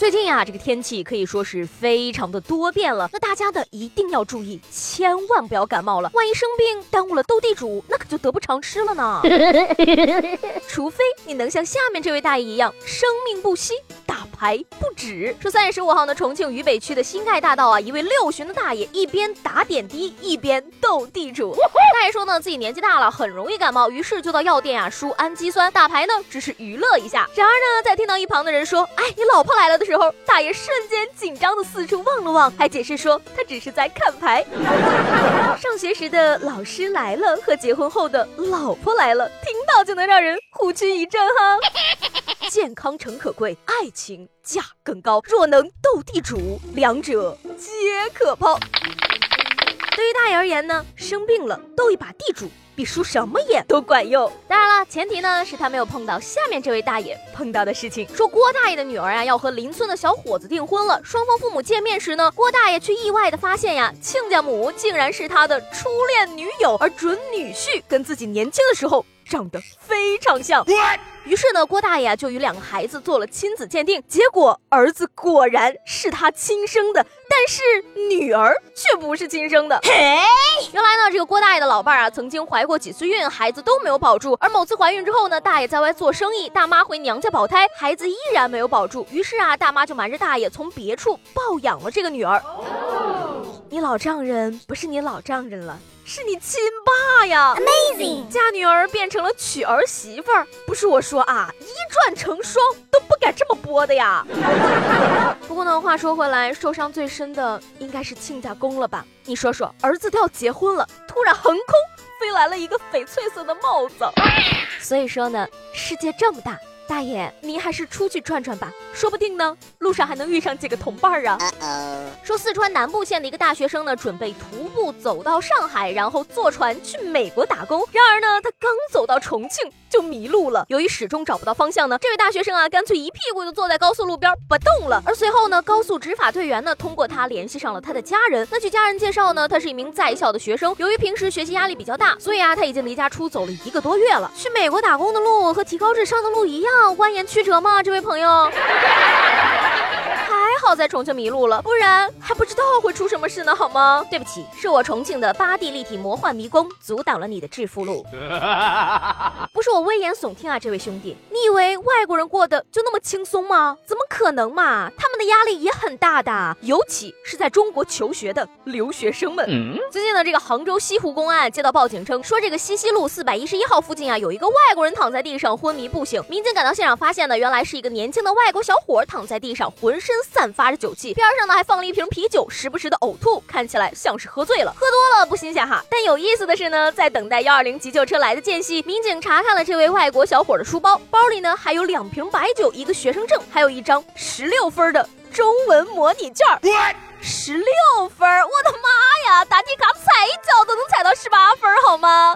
最近呀，这个天气可以说是非常的多变了，那大家呢一定要注意，千万不要感冒了，万一生病耽误了斗地主，那可就得不偿失了呢。除非你能像下面这位大爷一样，生命不息。打牌不止。说三月十五号呢，重庆渝北区的新盖大道啊，一位六旬的大爷一边打点滴一边斗地主。大爷说呢，自己年纪大了，很容易感冒，于是就到药店啊输氨基酸。打牌呢，只是娱乐一下。然而呢，在听到一旁的人说：“哎，你老婆来了”的时候，大爷瞬间紧张的四处望了望，还解释说他只是在看牌。上学时的老师来了和结婚后的老婆来了，听到就能让人虎躯一震哈。健康诚可贵，爱情价更高。若能斗地主，两者皆可抛。对于大爷而言呢，生病了斗一把地主，比输什么也都管用。当然了，前提呢是他没有碰到下面这位大爷碰到的事情。说郭大爷的女儿啊要和邻村的小伙子订婚了，双方父母见面时呢，郭大爷却意外的发现呀，亲家母竟然是他的初恋女友，而准女婿跟自己年轻的时候。长得非常像，于是呢，郭大爷就与两个孩子做了亲子鉴定，结果儿子果然是他亲生的，但是女儿却不是亲生的。嘿，原来呢，这个郭大爷的老伴儿啊，曾经怀过几次孕，孩子都没有保住，而某次怀孕之后呢，大爷在外做生意，大妈回娘家保胎，孩子依然没有保住，于是啊，大妈就瞒着大爷从别处抱养了这个女儿。你老丈人不是你老丈人了。是你亲爸呀！Amazing，嫁女儿变成了娶儿媳妇儿，不是我说啊，一转成双都不敢这么播的呀。不过呢，话说回来，受伤最深的应该是亲家公了吧？你说说，儿子都要结婚了，突然横空飞来了一个翡翠色的帽子。所以说呢，世界这么大。大爷，您还是出去转转吧，说不定呢，路上还能遇上几个同伴儿啊。说四川南部县的一个大学生呢，准备徒步走到上海，然后坐船去美国打工。然而呢，他刚走到重庆就迷路了。由于始终找不到方向呢，这位大学生啊，干脆一屁股就坐在高速路边不动了。而随后呢，高速执法队员呢，通过他联系上了他的家人。那据家人介绍呢，他是一名在校的学生，由于平时学习压力比较大，所以啊，他已经离家出走了一个多月了。去美国打工的路和提高智商的路一样。蜿蜒曲折吗？这位朋友。还好在重庆迷路了，不然还不知道会出什么事呢，好吗？对不起，是我重庆的八 D 立体魔幻迷宫阻挡了你的致富路。不是我危言耸听啊，这位兄弟，你以为外国人过得就那么轻松吗？怎么可能嘛？他们的压力也很大的，尤其是在中国求学的留学生们。最近呢，这个杭州西湖公安接到报警称，说这个西溪路四百一十一号附近啊，有一个外国人躺在地上昏迷不醒。民警赶到现场发现呢，原来是一个年轻的外国小伙躺在地上，浑身散。发着酒气，边上呢还放了一瓶啤酒，时不时的呕吐，看起来像是喝醉了。喝多了不新鲜哈。但有意思的是呢，在等待幺二零急救车来的间隙，民警查看了这位外国小伙的书包，包里呢还有两瓶白酒、一个学生证，还有一张十六分的中文模拟卷儿。十六分，我的妈呀！答题卡踩一脚都能踩到十八分，好吗？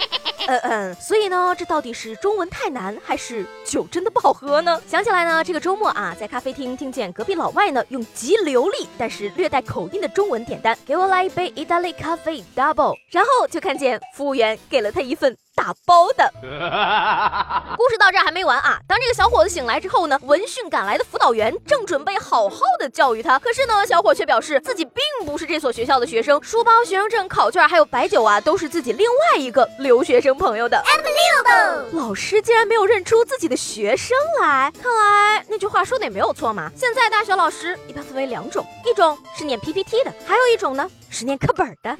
嗯嗯，所以呢，这到底是中文太难，还是酒真的不好喝呢？想起来呢，这个周末啊，在咖啡厅听见隔壁老外呢用极流利但是略带口音的中文点单，给我来一杯意大利咖啡 double，然后就看见服务员给了他一份。打包的 故事到这儿还没完啊！当这个小伙子醒来之后呢，闻讯赶来的辅导员正准备好好的教育他，可是呢，小伙却表示自己并不是这所学校的学生，书包、学生证、考卷还有白酒啊，都是自己另外一个留学生朋友的。老师竟然没有认出自己的学生来，看来那句话说的也没有错嘛。现在大学老师一般分为两种，一种是念 PPT 的，还有一种呢。是念课本的，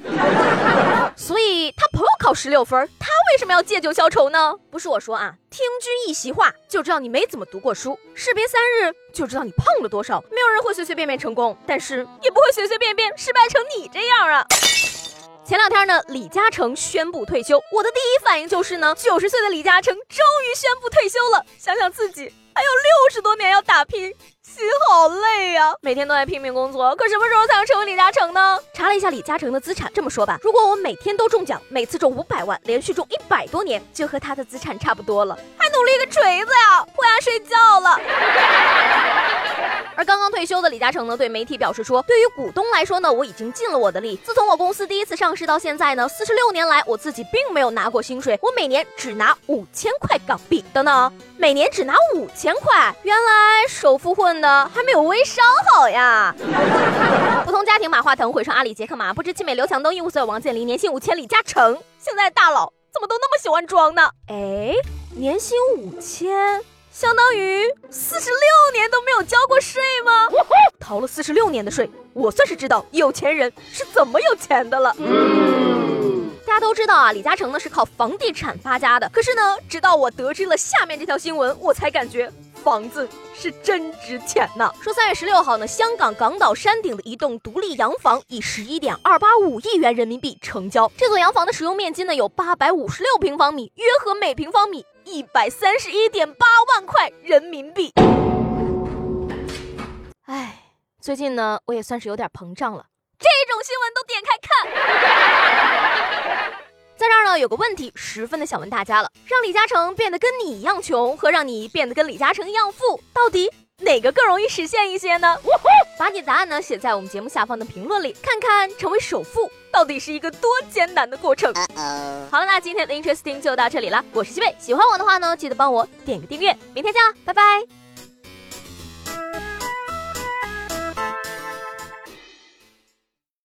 所以他朋友考十六分，他为什么要借酒消愁呢？不是我说啊，听君一席话就知道你没怎么读过书，士别三日就知道你胖了多少。没有人会随随便便成功，但是也不会随随便便失败成你这样啊。前两天呢，李嘉诚宣布退休，我的第一反应就是呢，九十岁的李嘉诚终于宣布退休了。想想自己。还有六十多年要打拼。心好累呀，每天都在拼命工作，可什么时候才能成为李嘉诚呢？查了一下李嘉诚的资产，这么说吧，如果我每天都中奖，每次中五百万，连续中一百多年，就和他的资产差不多了。还努力个锤子呀！我要睡觉了。而刚刚退休的李嘉诚呢，对媒体表示说，对于股东来说呢，我已经尽了我的力。自从我公司第一次上市到现在呢，四十六年来，我自己并没有拿过薪水，我每年只拿五千块港币。等等，每年只拿五千块，原来首富混的还没有微商好呀！普通家庭马化腾，回上阿里杰克马，不知青美刘强东，一无所有王健林，年薪五千李嘉诚，现在大佬怎么都那么喜欢装呢？哎，年薪五千。相当于四十六年都没有交过税吗？逃了四十六年的税，我算是知道有钱人是怎么有钱的了。大家都知道啊，李嘉诚呢是靠房地产发家的。可是呢，直到我得知了下面这条新闻，我才感觉房子是真值钱呐。说三月十六号呢，香港港岛山顶的一栋独立洋房以十一点二八五亿元人民币成交。这座洋房的使用面积呢有八百五十六平方米，约合每平方米。一百三十一点八万块人民币。哎，最近呢，我也算是有点膨胀了。这种新闻都点开看。在这儿呢，有个问题，十分的想问大家了：让李嘉诚变得跟你一样穷，和让你变得跟李嘉诚一样富，到底哪个更容易实现一些呢？把你的答案呢写在我们节目下方的评论里，看看成为首富。到底是一个多艰难的过程。好了，那今天的 Interesting 就到这里了。我是西贝，喜欢我的话呢，记得帮我点个订阅。明天见啦，拜拜。